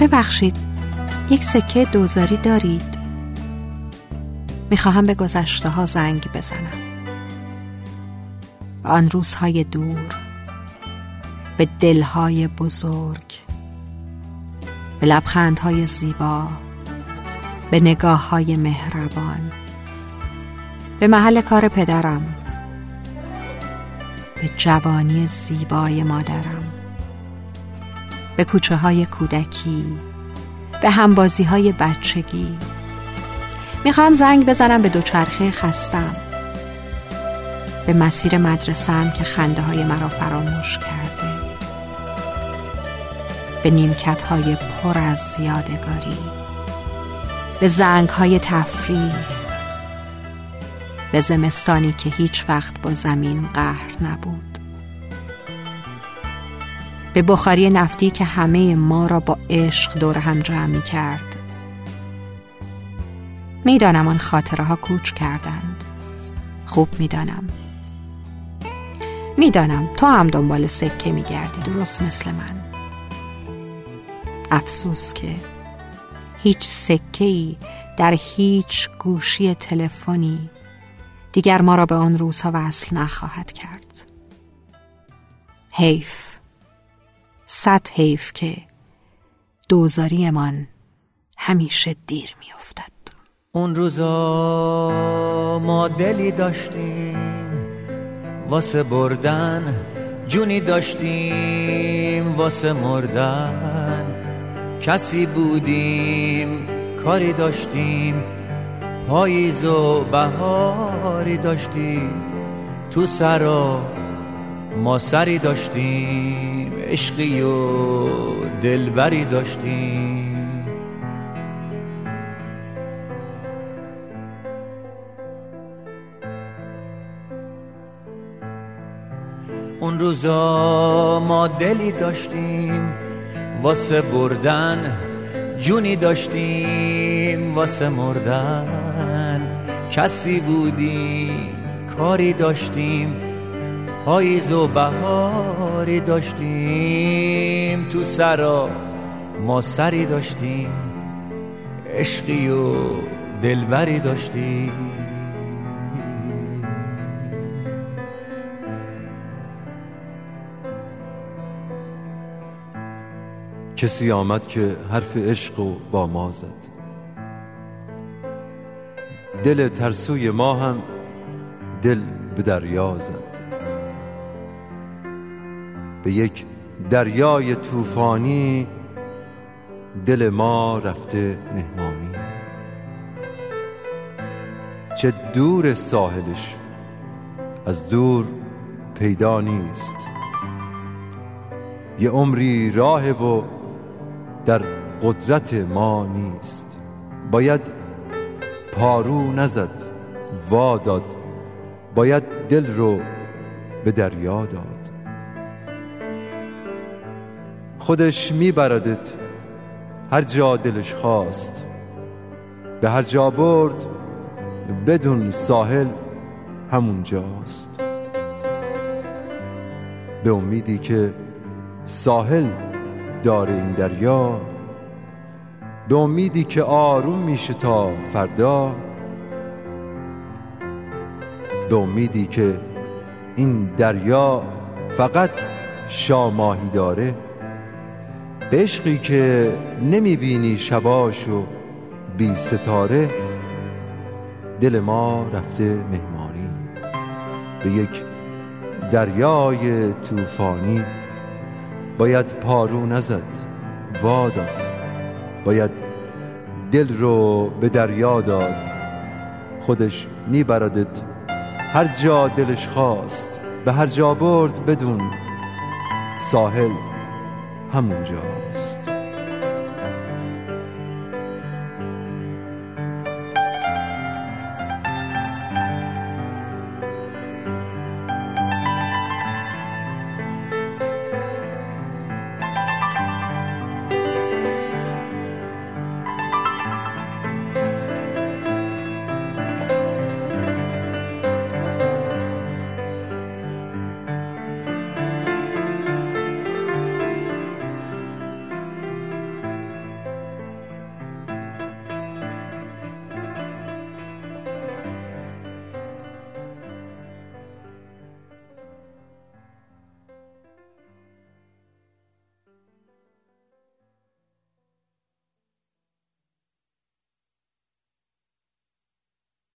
ببخشید. یک سکه دوزاری دارید. می‌خواهم به گذشته ها زنگ بزنم. آن روزهای دور به دلهای بزرگ به لبخندهای زیبا به نگاه های مهربان به محل کار پدرم به جوانی زیبای مادرم. به کوچه های کودکی به همبازی های بچگی. می‌خوام زنگ بزنم به دوچرخه خستم. به مسیر مدرسم که خنده های مرا فراموش کرده. به نیمکت های پر از یادگاری به زنگ های تفریح. به زمستانی که هیچ وقت با زمین قهر نبود. به بخاری نفتی که همه ما را با عشق دور هم جمع می کرد می‌دانم آن خاطره ها کوچ کردند. خوب می‌دانم. می‌دانم تو هم دنبال سکه میگردی درست مثل من. افسوس که هیچ سکه ای در هیچ گوشی تلفنی دیگر ما را به آن روزها وصل نخواهد کرد. حیف. صد حیف که دوزاریمان همیشه دیر میافتد. اون روزا ما دلی داشتیم واسه بردن جونی داشتیم واسه مردن. کسی بودیم کاری داشتیم پاییز و بهاری داشتیم. تو سرا ما سری داشتیم عشقی و دلبری داشتیم. اون روزا ما دلی داشتیم واسه بردن جونی داشتیم واسه مردن. کسی بودیم کاری داشتیم. پاییز و بهاری داشتیم تو سرا. ما سری داشتیم عشقی و دلبری داشتیم. کسی آمد که حرف عشق و با ما زد. دل ترسوی ما هم دل به دریا زد. به یک دریای طوفانی دل ما رفته مهمانی. چه دور ساحلش از دور پیدا نیست. یه عمری راه و در قدرت ما نیست. باید پارو نزد وا داد. باید دل رو به دریا داد. خودش میبردت. هر جا دلش خواست. به هر جا برد بدون ساحل همونجاست. به امیدی که ساحل داره این دریا به امیدی که آروم میشه تا فردا به امیدی که این دریا فقط شاماهی داره. عشقی که نمی‌بینی شباش و بی ستاره دل ما رفته مهمانی. به یک دریای طوفانی باید پارو نزد واداد باید دل رو به دریا داد خودش میبردت. هر جا دلش خواست به هر جا برد بدون ساحل. 他们叫